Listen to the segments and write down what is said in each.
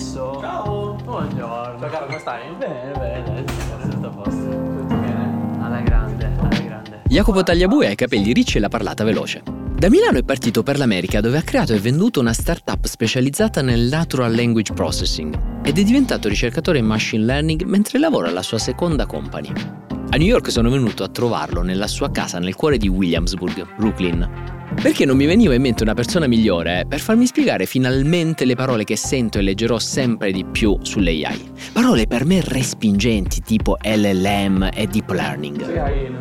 adesso. Ciao! Buongiorno. Ciao caro, come stai? Bene, bene, tutto a posto. Tutto bene? Alla grande, alla grande. Jacopo Tagliabue ha i capelli ricci e la parlata veloce. Da Milano è partito per l'America dove ha creato e venduto una startup specializzata nel Natural Language Processing ed è diventato ricercatore in machine learning mentre lavora alla sua seconda company. A New York sono venuto a trovarlo nella sua casa nel cuore di Williamsburg, Brooklyn. Perché non mi veniva in mente una persona migliore per farmi spiegare finalmente le parole che sento e leggerò sempre di più sull'AI. Parole per me respingenti tipo LLM e Deep Learning.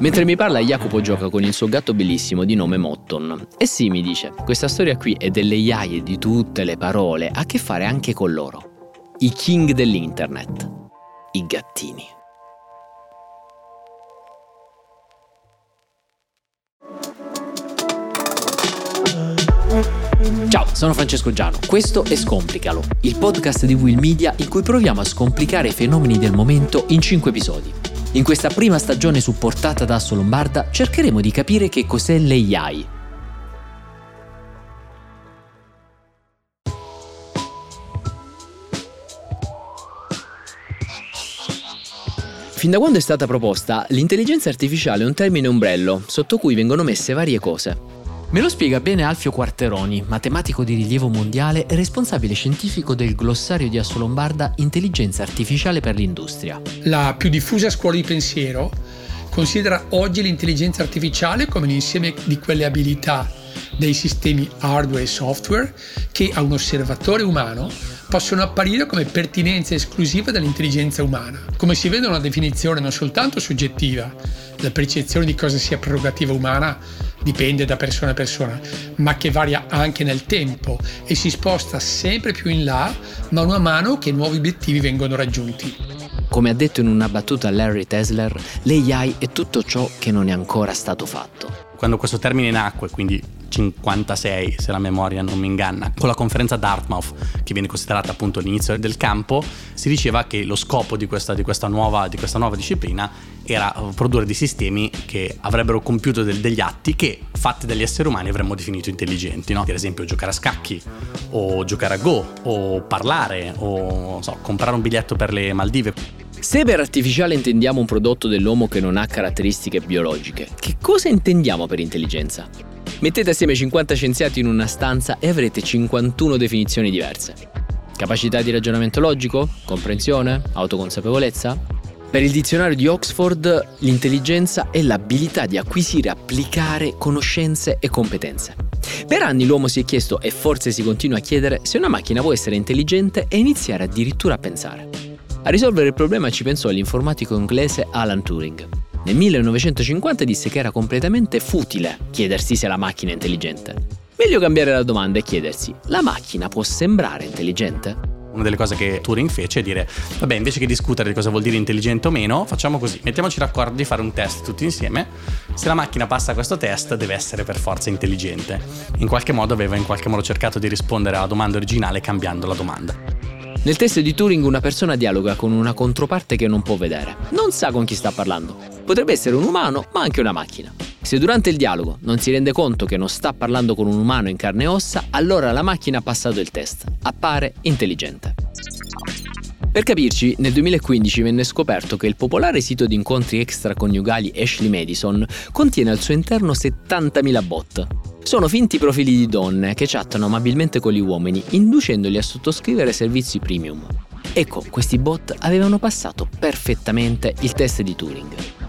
Mentre mi parla Jacopo gioca con il suo gatto bellissimo di nome Motton. E sì, mi dice, questa storia qui è delle AI e di tutte le parole, ha a che fare anche con loro. I king dell'internet. I gattini. Ciao, sono Francesco Giano. Questo è Scomplicalo, il podcast di Will Media in cui proviamo a scomplicare i fenomeni del momento in 5 episodi. In questa prima stagione supportata da Asso Lombarda cercheremo di capire che cos'è l'AI. Fin da quando è stata proposta, l'intelligenza artificiale è un termine ombrello sotto cui vengono messe varie cose. Me lo spiega bene Alfio Quarteroni, matematico di rilievo mondiale e responsabile scientifico del glossario di Asso Lombarda Intelligenza Artificiale per l'Industria. La più diffusa scuola di pensiero considera oggi l'intelligenza artificiale come l'insieme di quelle abilità dei sistemi hardware e software che a un osservatore umano possono apparire come pertinenza esclusiva dell'intelligenza umana. Come si vede una definizione non soltanto soggettiva, la percezione di cosa sia prerogativa umana dipende da persona a persona, ma che varia anche nel tempo e si sposta sempre più in là mano a mano che nuovi obiettivi vengono raggiunti. Come ha detto in una battuta Larry Tesler, l'AI è tutto ciò che non è ancora stato fatto. Quando questo termine nacque, quindi 56 se la memoria non mi inganna, con la conferenza Dartmouth che viene considerata appunto l'inizio del campo, si diceva che lo scopo di questa, di questa, nuova, di questa nuova, disciplina era produrre dei sistemi che avrebbero compiuto del, degli atti che fatti dagli esseri umani avremmo definito intelligenti, no? per esempio giocare a scacchi o giocare a Go o parlare o so, comprare un biglietto per le Maldive. Se per artificiale intendiamo un prodotto dell'uomo che non ha caratteristiche biologiche, che cosa intendiamo per intelligenza? Mettete assieme 50 scienziati in una stanza e avrete 51 definizioni diverse. Capacità di ragionamento logico? Comprensione? Autoconsapevolezza? Per il dizionario di Oxford, l'intelligenza è l'abilità di acquisire e applicare conoscenze e competenze. Per anni l'uomo si è chiesto e forse si continua a chiedere se una macchina può essere intelligente e iniziare addirittura a pensare. A risolvere il problema ci pensò l'informatico inglese Alan Turing. Nel 1950 disse che era completamente futile chiedersi se la macchina è intelligente. Meglio cambiare la domanda e chiedersi, la macchina può sembrare intelligente? Una delle cose che Turing fece è dire, vabbè, invece che discutere di cosa vuol dire intelligente o meno, facciamo così, mettiamoci d'accordo di fare un test tutti insieme. Se la macchina passa questo test, deve essere per forza intelligente. In qualche modo aveva in qualche modo cercato di rispondere alla domanda originale cambiando la domanda. Nel test di Turing una persona dialoga con una controparte che non può vedere. Non sa con chi sta parlando. Potrebbe essere un umano, ma anche una macchina. Se durante il dialogo non si rende conto che non sta parlando con un umano in carne e ossa, allora la macchina ha passato il test. Appare intelligente. Per capirci, nel 2015 venne scoperto che il popolare sito di incontri extraconiugali Ashley Madison contiene al suo interno 70.000 bot. Sono finti profili di donne che chattano amabilmente con gli uomini, inducendoli a sottoscrivere servizi premium. Ecco, questi bot avevano passato perfettamente il test di Turing.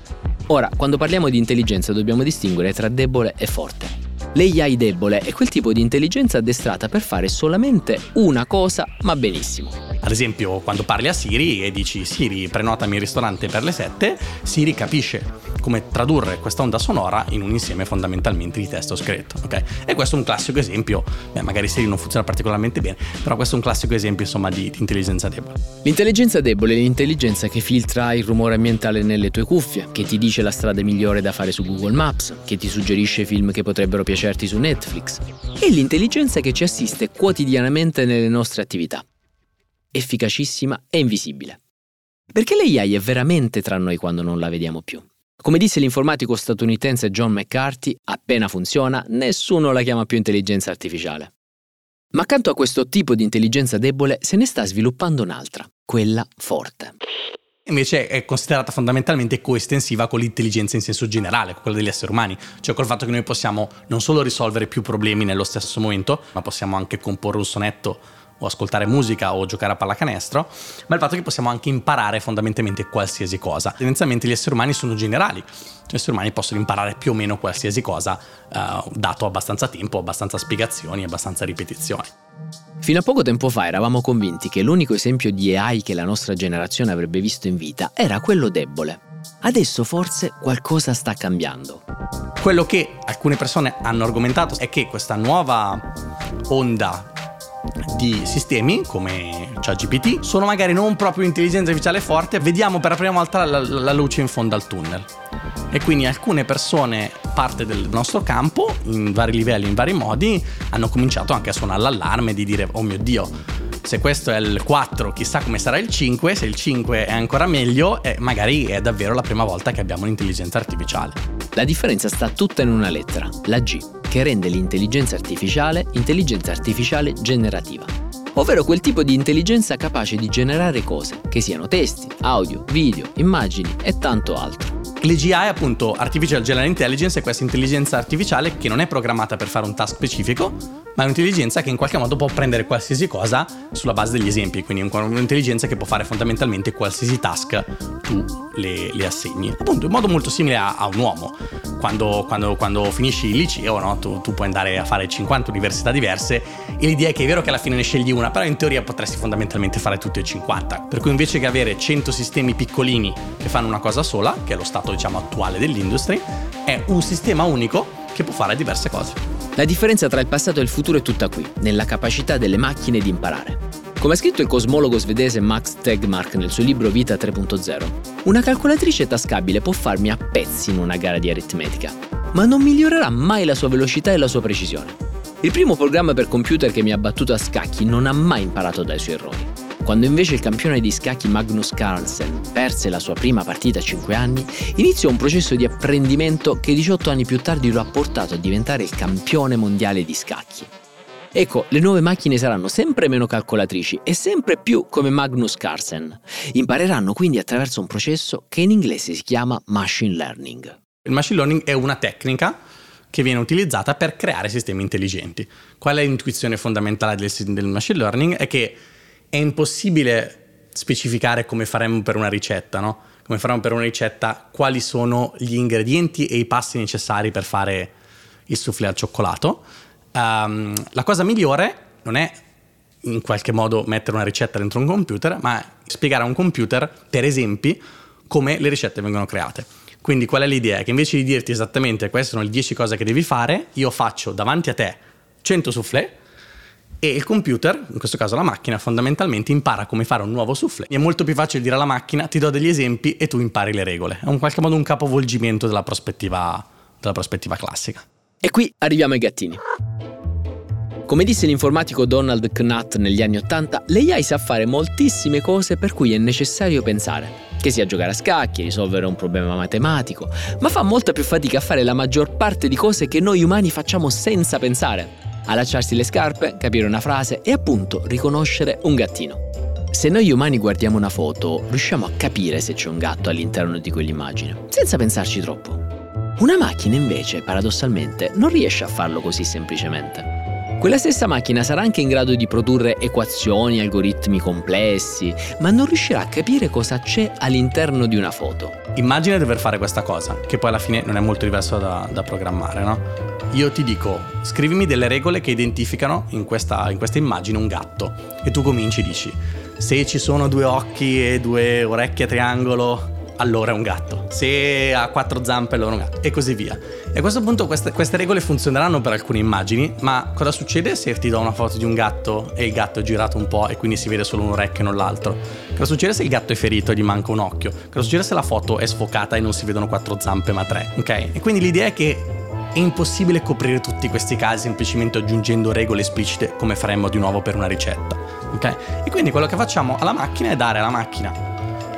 Ora, quando parliamo di intelligenza dobbiamo distinguere tra debole e forte. L'AI debole è quel tipo di intelligenza addestrata per fare solamente una cosa, ma benissimo. Ad esempio, quando parli a Siri e dici Siri, prenotami il ristorante per le 7, Siri capisce come tradurre questa onda sonora in un insieme fondamentalmente di testo scritto. Okay? E questo è un classico esempio, beh, magari Siri non funziona particolarmente bene, però questo è un classico esempio insomma di, di intelligenza debole. L'intelligenza debole è l'intelligenza che filtra il rumore ambientale nelle tue cuffie, che ti dice la strada migliore da fare su Google Maps, che ti suggerisce film che potrebbero piacerti su Netflix. È l'intelligenza che ci assiste quotidianamente nelle nostre attività. Efficacissima e invisibile. Perché l'AI è veramente tra noi quando non la vediamo più. Come disse l'informatico statunitense John McCarthy, appena funziona, nessuno la chiama più intelligenza artificiale. Ma accanto a questo tipo di intelligenza debole se ne sta sviluppando un'altra, quella forte. Invece è considerata fondamentalmente coestensiva con l'intelligenza in senso generale, con quella degli esseri umani, cioè col fatto che noi possiamo non solo risolvere più problemi nello stesso momento, ma possiamo anche comporre un sonetto o ascoltare musica o giocare a pallacanestro, ma il fatto che possiamo anche imparare fondamentalmente qualsiasi cosa. Tendenzialmente gli esseri umani sono generali, gli esseri umani possono imparare più o meno qualsiasi cosa, uh, dato abbastanza tempo, abbastanza spiegazioni, abbastanza ripetizioni. Fino a poco tempo fa eravamo convinti che l'unico esempio di AI che la nostra generazione avrebbe visto in vita era quello debole. Adesso forse qualcosa sta cambiando. Quello che alcune persone hanno argomentato è che questa nuova onda di sistemi come ChatGPT sono magari non proprio intelligenza artificiale forte, vediamo per la prima volta la, la, la luce in fondo al tunnel. E quindi alcune persone, parte del nostro campo, in vari livelli, in vari modi, hanno cominciato anche a suonare l'allarme di dire, oh mio Dio, se questo è il 4, chissà come sarà il 5, se il 5 è ancora meglio, eh, magari è davvero la prima volta che abbiamo un'intelligenza artificiale. La differenza sta tutta in una lettera, la G che rende l'intelligenza artificiale intelligenza artificiale generativa, ovvero quel tipo di intelligenza capace di generare cose, che siano testi, audio, video, immagini e tanto altro. L'EGI è appunto Artificial General Intelligence, è questa intelligenza artificiale che non è programmata per fare un task specifico, ma è un'intelligenza che in qualche modo può prendere qualsiasi cosa sulla base degli esempi, quindi un'intelligenza che può fare fondamentalmente qualsiasi task tu le, le assegni. Appunto in modo molto simile a, a un uomo. Quando, quando, quando, finisci il liceo, no? tu, tu, puoi andare a fare 50 università diverse e l'idea è che è vero che alla fine ne scegli una, però in teoria potresti fondamentalmente fare tutte e 50. Per cui invece che avere 100 sistemi piccolini che fanno una cosa sola, che è lo stato diciamo attuale dell'industry, è un sistema unico che può fare diverse cose. La differenza tra il passato e il futuro è tutta qui, nella capacità delle macchine di imparare. Come ha scritto il cosmologo svedese Max Tegmark nel suo libro Vita 3.0, una calcolatrice tascabile può farmi a pezzi in una gara di aritmetica, ma non migliorerà mai la sua velocità e la sua precisione. Il primo programma per computer che mi ha battuto a scacchi non ha mai imparato dai suoi errori. Quando invece il campione di scacchi Magnus Carlsen perse la sua prima partita a 5 anni, iniziò un processo di apprendimento che 18 anni più tardi lo ha portato a diventare il campione mondiale di scacchi. Ecco, le nuove macchine saranno sempre meno calcolatrici e sempre più come Magnus Carlsen. Impareranno quindi attraverso un processo che in inglese si chiama machine learning. Il machine learning è una tecnica che viene utilizzata per creare sistemi intelligenti. Qual è l'intuizione fondamentale del, del machine learning? È che è impossibile specificare come faremmo per una ricetta, no? Come faremo per una ricetta, quali sono gli ingredienti e i passi necessari per fare il soufflé al cioccolato. Um, la cosa migliore non è in qualche modo mettere una ricetta dentro un computer, ma spiegare a un computer, per esempi, come le ricette vengono create. Quindi qual è l'idea? Che invece di dirti esattamente queste sono le 10 cose che devi fare, io faccio davanti a te 100 soufflé e il computer, in questo caso la macchina, fondamentalmente impara come fare un nuovo soufflé. È molto più facile dire alla macchina ti do degli esempi e tu impari le regole. È in qualche modo un capovolgimento della prospettiva, della prospettiva classica. E qui arriviamo ai gattini. Come disse l'informatico Donald Knutt negli anni Ottanta, l'AI sa fare moltissime cose per cui è necessario pensare. Che sia giocare a scacchi, risolvere un problema matematico, ma fa molta più fatica a fare la maggior parte di cose che noi umani facciamo senza pensare allacciarsi le scarpe, capire una frase e appunto riconoscere un gattino. Se noi umani guardiamo una foto, riusciamo a capire se c'è un gatto all'interno di quell'immagine, senza pensarci troppo. Una macchina invece, paradossalmente, non riesce a farlo così semplicemente. Quella stessa macchina sarà anche in grado di produrre equazioni, algoritmi complessi, ma non riuscirà a capire cosa c'è all'interno di una foto. Immagina dover fare questa cosa, che poi alla fine non è molto diverso da, da programmare, no? Io ti dico, scrivimi delle regole che identificano in questa, in questa immagine un gatto. E tu cominci e dici, se ci sono due occhi e due orecchie a triangolo, allora è un gatto. Se ha quattro zampe, allora è un gatto. E così via. E a questo punto queste, queste, regole funzioneranno per alcune immagini, ma cosa succede se ti do una foto di un gatto e il gatto è girato un po' e quindi si vede solo un orecchio e non l'altro? Cosa succede se il gatto è ferito e gli manca un occhio? Cosa succede se la foto è sfocata e non si vedono quattro zampe ma tre? Ok? E quindi l'idea è che è impossibile coprire tutti questi casi semplicemente aggiungendo regole esplicite come faremmo di nuovo per una ricetta. Ok? E quindi quello che facciamo alla macchina è dare alla macchina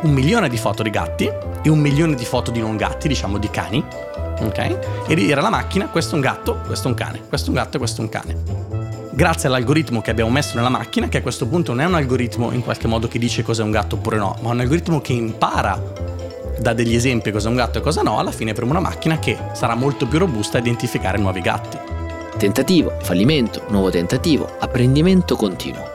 un milione di foto di gatti e un milione di foto di non gatti, diciamo di cani, ok? E dire alla macchina questo è un gatto, questo è un cane, questo è un gatto e questo è un cane grazie all'algoritmo che abbiamo messo nella macchina, che a questo punto non è un algoritmo in qualche modo che dice cos'è un gatto oppure no, ma un algoritmo che impara da degli esempi cosa è un gatto e cosa no, alla fine per una macchina che sarà molto più robusta a identificare nuovi gatti. Tentativo, fallimento, nuovo tentativo, apprendimento continuo.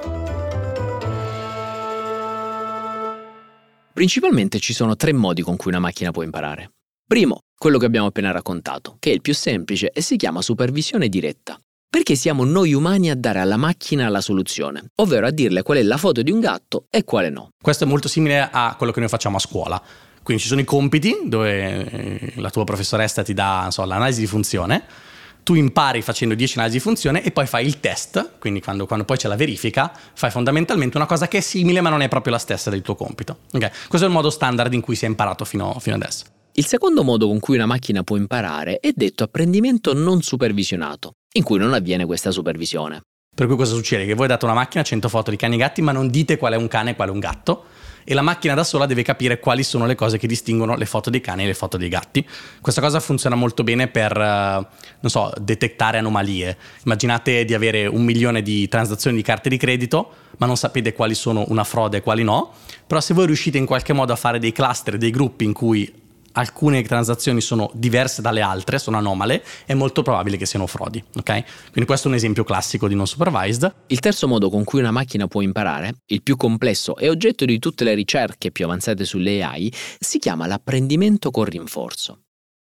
Principalmente ci sono tre modi con cui una macchina può imparare. Primo, quello che abbiamo appena raccontato, che è il più semplice e si chiama supervisione diretta. Perché siamo noi umani a dare alla macchina la soluzione, ovvero a dirle qual è la foto di un gatto e quale no. Questo è molto simile a quello che noi facciamo a scuola. Quindi ci sono i compiti dove eh, la tua professoressa ti dà so, l'analisi di funzione, tu impari facendo 10 analisi di funzione e poi fai il test, quindi quando, quando, poi c'è la verifica, fai fondamentalmente una cosa che è simile ma non è proprio la stessa del tuo compito. Okay? Questo è il modo standard in cui si è imparato fino, fino adesso. Il secondo modo con cui una macchina può imparare è detto apprendimento non supervisionato in cui non avviene questa supervisione. Per cui cosa succede? Che voi date una macchina 100 foto di cani e gatti, ma non dite qual è un cane e qual è un gatto, e la macchina da sola deve capire quali sono le cose che distinguono le foto dei cani e le foto dei gatti. Questa cosa funziona molto bene per, eh, non so, detectare anomalie. Immaginate di avere un milione di transazioni di carte di credito, ma non sapete quali sono una frode e quali no, però se voi riuscite in qualche modo a fare dei cluster, dei gruppi in cui alcune transazioni sono diverse dalle altre, sono anomale, è molto probabile che siano frodi. Okay? Quindi questo è un esempio classico di non supervised. Il terzo modo con cui una macchina può imparare, il più complesso e oggetto di tutte le ricerche più avanzate sulle AI, si chiama l'apprendimento con rinforzo.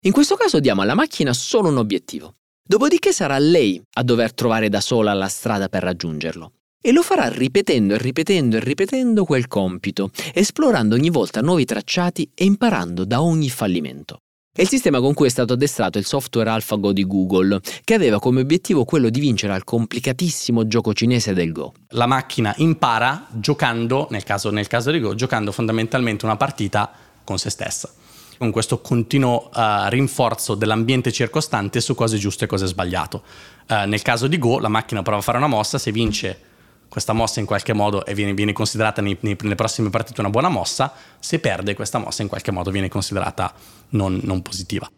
In questo caso diamo alla macchina solo un obiettivo. Dopodiché sarà lei a dover trovare da sola la strada per raggiungerlo. E lo farà ripetendo e ripetendo e ripetendo quel compito, esplorando ogni volta nuovi tracciati e imparando da ogni fallimento. È il sistema con cui è stato addestrato il software AlphaGo di Google, che aveva come obiettivo quello di vincere al complicatissimo gioco cinese del Go. La macchina impara giocando, nel caso, nel caso di Go, giocando fondamentalmente una partita con se stessa con questo continuo uh, rinforzo dell'ambiente circostante su cosa è giusto e cosa è sbagliato. Uh, nel caso di Go, la macchina prova a fare una mossa, se vince questa mossa in qualche modo viene, viene considerata nei, nei, nelle prossime partite una buona mossa, se perde questa mossa in qualche modo viene considerata non, non positiva.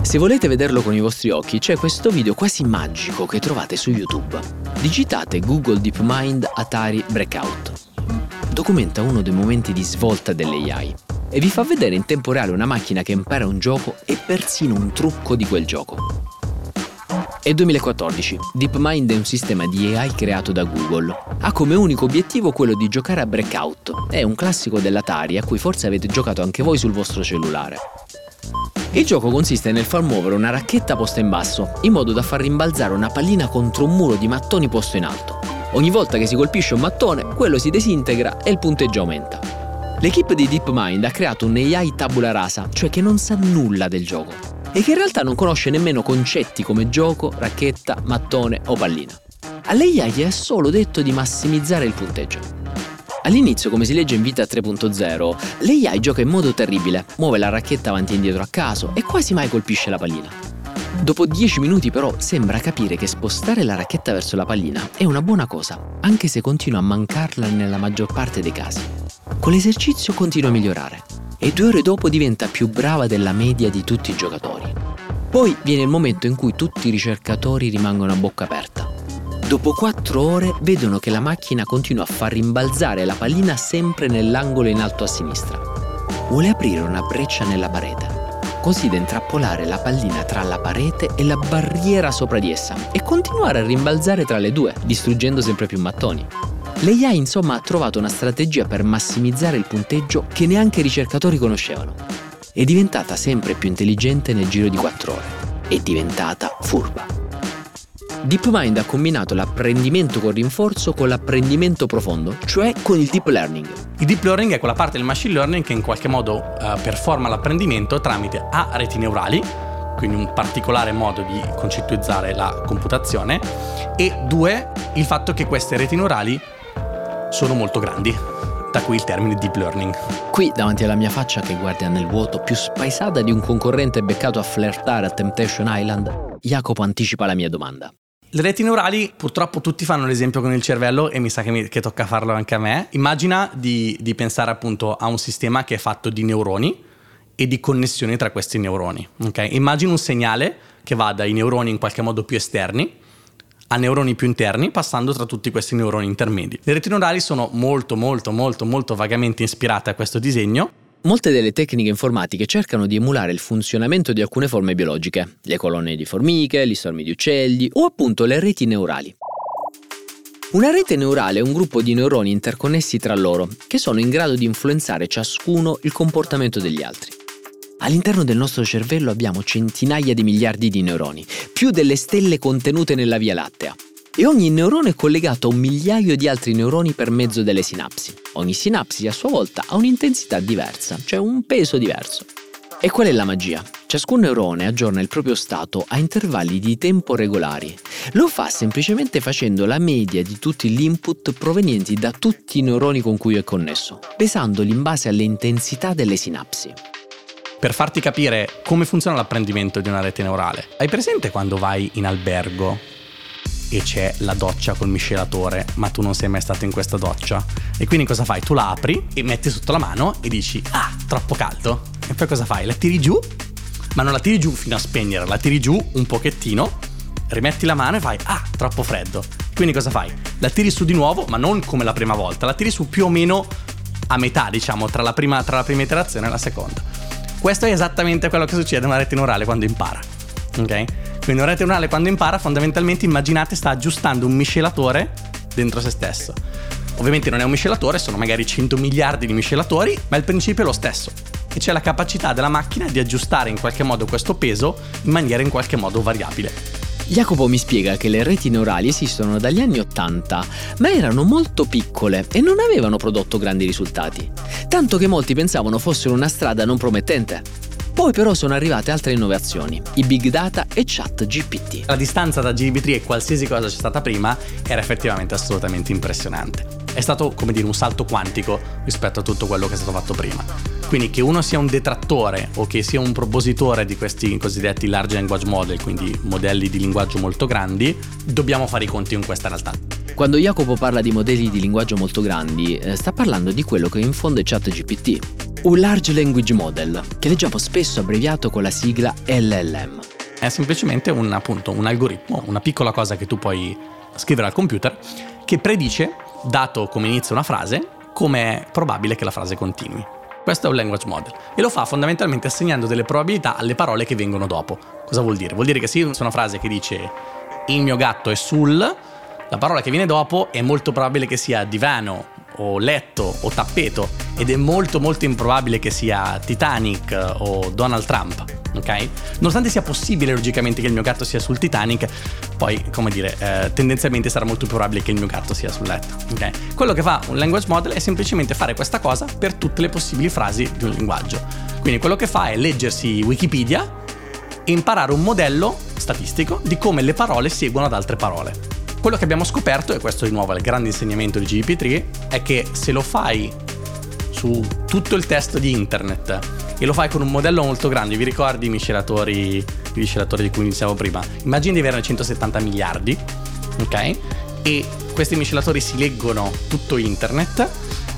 Se volete vederlo con i vostri occhi, c'è questo video quasi magico che trovate su YouTube. Digitate Google DeepMind Atari Breakout. Documenta uno dei momenti di svolta dell'AI e vi fa vedere in tempo reale una macchina che impara un gioco e persino un trucco di quel gioco. È 2014. DeepMind è un sistema di AI creato da Google. Ha come unico obiettivo quello di giocare a Breakout. È un classico dell'Atari a cui forse avete giocato anche voi sul vostro cellulare. Il gioco consiste nel far muovere una racchetta posta in basso, in modo da far rimbalzare una pallina contro un muro di mattoni posto in alto. Ogni volta che si colpisce un mattone, quello si disintegra e il punteggio aumenta. L'equipe di DeepMind ha creato un AI tabula rasa, cioè che non sa nulla del gioco e che in realtà non conosce nemmeno concetti come gioco, racchetta, mattone o pallina. A lei gli è solo detto di massimizzare il punteggio. All'inizio, come si legge in Vita 3.0, l'AI gioca in modo terribile, muove la racchetta avanti e indietro a caso e quasi mai colpisce la pallina. Dopo 10 minuti però sembra capire che spostare la racchetta verso la pallina è una buona cosa, anche se continua a mancarla nella maggior parte dei casi. Con l'esercizio continua a migliorare e due ore dopo diventa più brava della media di tutti i giocatori. Poi viene il momento in cui tutti i ricercatori rimangono a bocca aperta. Dopo quattro ore vedono che la macchina continua a far rimbalzare la pallina sempre nell'angolo in alto a sinistra. Vuole aprire una breccia nella parete, così da intrappolare la pallina tra la parete e la barriera sopra di essa e continuare a rimbalzare tra le due, distruggendo sempre più mattoni. L'AI insomma ha trovato una strategia per massimizzare il punteggio che neanche i ricercatori conoscevano. È diventata sempre più intelligente nel giro di 4 ore. È diventata furba. DeepMind ha combinato l'apprendimento con rinforzo con l'apprendimento profondo, cioè con il deep learning. Il deep learning è quella parte del machine learning che in qualche modo uh, performa l'apprendimento tramite A reti neurali, quindi un particolare modo di concettualizzare la computazione, e due, il fatto che queste reti neurali sono molto grandi. Da qui il termine deep learning. Qui, davanti alla mia faccia che guarda nel vuoto, più spaesata di un concorrente beccato a flirtare a Temptation Island, Jacopo anticipa la mia domanda. Le reti neurali, purtroppo tutti fanno l'esempio con il cervello e mi sa che, mi, che tocca farlo anche a me. Immagina di, di, pensare appunto a un sistema che è fatto di neuroni e di connessioni tra questi neuroni. Okay? Immagina un segnale che va dai neuroni in qualche modo più esterni a neuroni più interni, passando tra tutti questi neuroni intermedi. Le reti neurali sono molto, molto, molto, molto vagamente ispirate a questo disegno Molte delle tecniche informatiche cercano di emulare il funzionamento di alcune forme biologiche, le colonne di formiche, gli stormi di uccelli o appunto le reti neurali. Una rete neurale è un gruppo di neuroni interconnessi tra loro che sono in grado di influenzare ciascuno il comportamento degli altri. All'interno del nostro cervello abbiamo centinaia di miliardi di neuroni, più delle stelle contenute nella Via Lattea e ogni neurone è collegato a un migliaio di altri neuroni per mezzo delle sinapsi. Ogni sinapsi a sua volta ha un'intensità diversa, cioè un peso diverso. E qual è la magia? Ciascun neurone aggiorna il proprio stato a intervalli di tempo regolari. Lo fa semplicemente facendo la media di tutti gli input provenienti da tutti i neuroni con cui è connesso, pesandoli in base alle intensità delle sinapsi. Per farti capire come funziona l'apprendimento di una rete neurale, hai presente quando vai in albergo e c'è la doccia col miscelatore, ma tu non sei mai stato in questa doccia. E quindi cosa fai? Tu la apri e metti sotto la mano e dici, ah, troppo caldo. E poi cosa fai? La tiri giù, ma non la tiri giù fino a spegnere, la tiri giù un pochettino, rimetti la mano e fai, ah, troppo freddo. Quindi cosa fai? La tiri su di nuovo, ma non come la prima volta, la tiri su più o meno a metà, diciamo, tra la prima, tra la prima iterazione e la seconda. Questo è esattamente quello che succede a una rete neurale quando impara. Ok? Quindi un rete neurale quando impara fondamentalmente immaginate sta aggiustando un miscelatore dentro se stesso. Ovviamente non è un miscelatore, sono magari 100 miliardi di miscelatori, ma il principio è lo stesso. E c'è la capacità della macchina di aggiustare in qualche modo questo peso in maniera in qualche modo variabile. Jacopo mi spiega che le reti neurali esistono dagli anni 80, ma erano molto piccole e non avevano prodotto grandi risultati, tanto che molti pensavano fossero una strada non promettente. Poi però sono arrivate altre innovazioni, i big data e chat GPT. La distanza da GB3 e qualsiasi cosa c'è stata prima era effettivamente assolutamente impressionante. È stato come dire un salto quantico rispetto a tutto quello che è stato fatto prima. Quindi che uno sia un detrattore o che sia un propositore di questi cosiddetti large language model, quindi modelli di linguaggio molto grandi, dobbiamo fare i conti con questa realtà. Quando Jacopo parla di modelli di linguaggio molto grandi, eh, sta parlando di quello che infonde ChatGPT, un Large Language Model, che leggiamo spesso abbreviato con la sigla LLM. È semplicemente un, appunto, un algoritmo, una piccola cosa che tu puoi scrivere al computer che predice, dato come inizia una frase, come è probabile che la frase continui. Questo è un language model e lo fa fondamentalmente assegnando delle probabilità alle parole che vengono dopo. Cosa vuol dire? Vuol dire che se io una frase che dice il mio gatto è sul, la parola che viene dopo è molto probabile che sia divano o letto o tappeto ed è molto molto improbabile che sia Titanic o Donald Trump, ok? Nonostante sia possibile logicamente che il mio gatto sia sul Titanic, poi come dire, eh, tendenzialmente sarà molto più probabile che il mio gatto sia sul letto, ok? Quello che fa un language model è semplicemente fare questa cosa per tutte le possibili frasi di un linguaggio. Quindi quello che fa è leggersi Wikipedia e imparare un modello statistico di come le parole seguono ad altre parole. Quello che abbiamo scoperto, e questo di nuovo è il grande insegnamento di GP3, è che se lo fai su tutto il testo di internet e lo fai con un modello molto grande, vi ricordi i miscelatori, i miscelatori di cui iniziavo prima? Immagini di averne 170 miliardi, ok? E questi miscelatori si leggono tutto internet.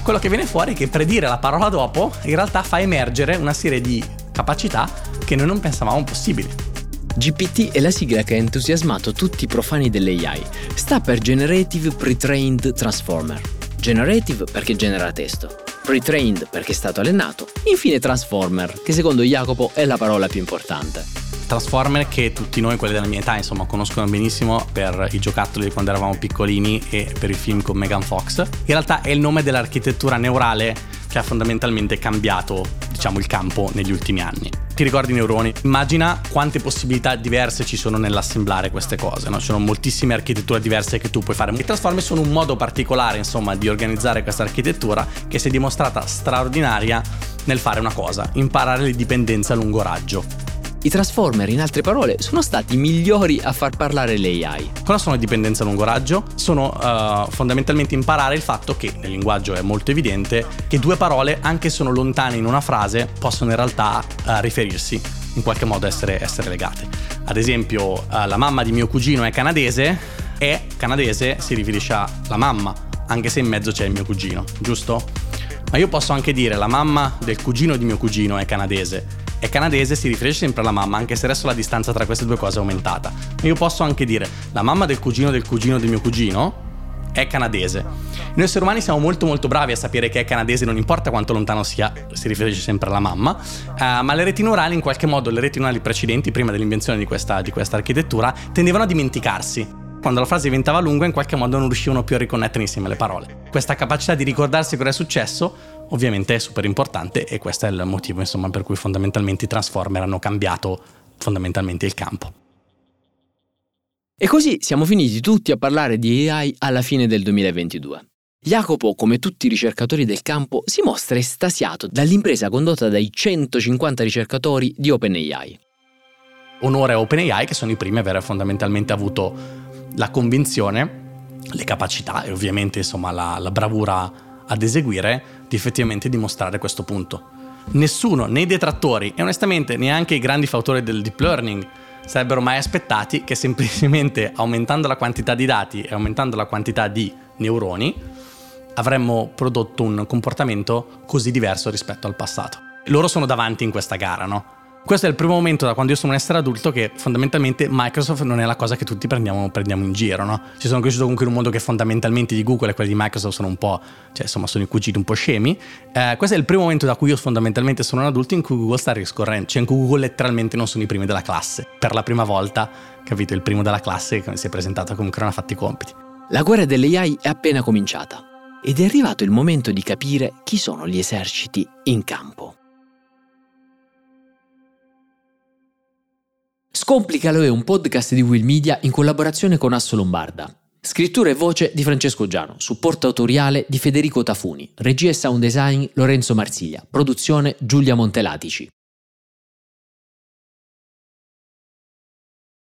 Quello che viene fuori è che predire la parola dopo in realtà fa emergere una serie di capacità che noi non pensavamo possibili. GPT è la sigla che ha entusiasmato tutti i profani dell'AI. Sta per Generative Pre-trained Transformer. Generative perché genera testo, pre-trained perché è stato allenato, infine Transformer, che secondo Jacopo è la parola più importante. Transformer che tutti noi, quelli della mia età, insomma, conoscono benissimo per i giocattoli di quando eravamo piccolini e per il film con Megan Fox. In realtà è il nome dell'architettura neurale che ha fondamentalmente cambiato, diciamo, il campo negli ultimi anni. Ti ricordi i neuroni? Immagina quante possibilità diverse ci sono nell'assemblare queste cose, no? Ci sono moltissime architetture diverse che tu puoi fare. I transformer sono un modo particolare, insomma, di organizzare questa architettura che si è dimostrata straordinaria nel fare una cosa, imparare le dipendenze a lungo raggio. I Transformer, in altre parole, sono stati migliori a far parlare l'AI. Cosa sono le dipendenze a lungo raggio? Sono uh, fondamentalmente imparare il fatto che, nel linguaggio è molto evidente, che due parole, anche se sono lontane in una frase, possono in realtà uh, riferirsi, in qualche modo essere, essere legate. ad esempio eh, la mamma di mio cugino è canadese, è canadese si riferisce alla mamma, anche se in mezzo c'è il mio cugino, giusto? Ma io posso anche dire la mamma del cugino di mio cugino è canadese. È canadese si riferisce sempre alla mamma, anche se adesso la distanza tra queste due cose è aumentata. Io posso anche dire la mamma del cugino del cugino di mio cugino è canadese. Noi esseri umani siamo molto molto bravi a sapere che è canadese, non importa quanto lontano sia, si riferisce sempre alla mamma, uh, ma le reti neurali in qualche modo, le reti neurali precedenti, prima dell'invenzione di questa, di questa architettura, tendevano a dimenticarsi quando la frase diventava lunga in qualche modo non riuscivano più a riconnettere insieme le parole. Questa capacità di ricordarsi cosa è successo ovviamente è super importante e questo è il motivo insomma, per cui fondamentalmente i Transformer hanno cambiato fondamentalmente il campo. E così siamo finiti tutti a parlare di AI alla fine del 2022. Jacopo, come tutti i ricercatori del campo, si mostra estasiato dall'impresa condotta dai 150 ricercatori di OpenAI. Onore a OpenAI che sono i primi a aver fondamentalmente avuto la convinzione, le capacità e ovviamente insomma la, la bravura ad eseguire di effettivamente dimostrare questo punto. Nessuno, né i detrattori e onestamente neanche i grandi fautori del deep learning sarebbero mai aspettati che semplicemente aumentando la quantità di dati e aumentando la quantità di neuroni avremmo prodotto un comportamento così diverso rispetto al passato. Loro sono davanti in questa gara, no? Questo è il primo momento da quando io sono un essere adulto che fondamentalmente Microsoft non è la cosa che tutti prendiamo, prendiamo in giro, no? Ci sono cresciuto comunque in un mondo che fondamentalmente di Google e quelli di Microsoft sono un po', cioè insomma sono i cugini un po' scemi. Eh, questo è il primo momento da cui io fondamentalmente sono un adulto in cui Google sta riscorrendo, cioè in cui Google letteralmente non sono i primi della classe. Per la prima volta, capito, il primo della classe che si è presentato comunque non ha fatto i compiti. La guerra delle AI è appena cominciata ed è arrivato il momento di capire chi sono gli eserciti in campo. Scomplicalo è un podcast di Will Media in collaborazione con Asso Lombarda. Scrittura e voce di Francesco Giano, supporto autoriale di Federico Tafuni, regia e sound design Lorenzo Marsiglia, produzione Giulia Montelatici.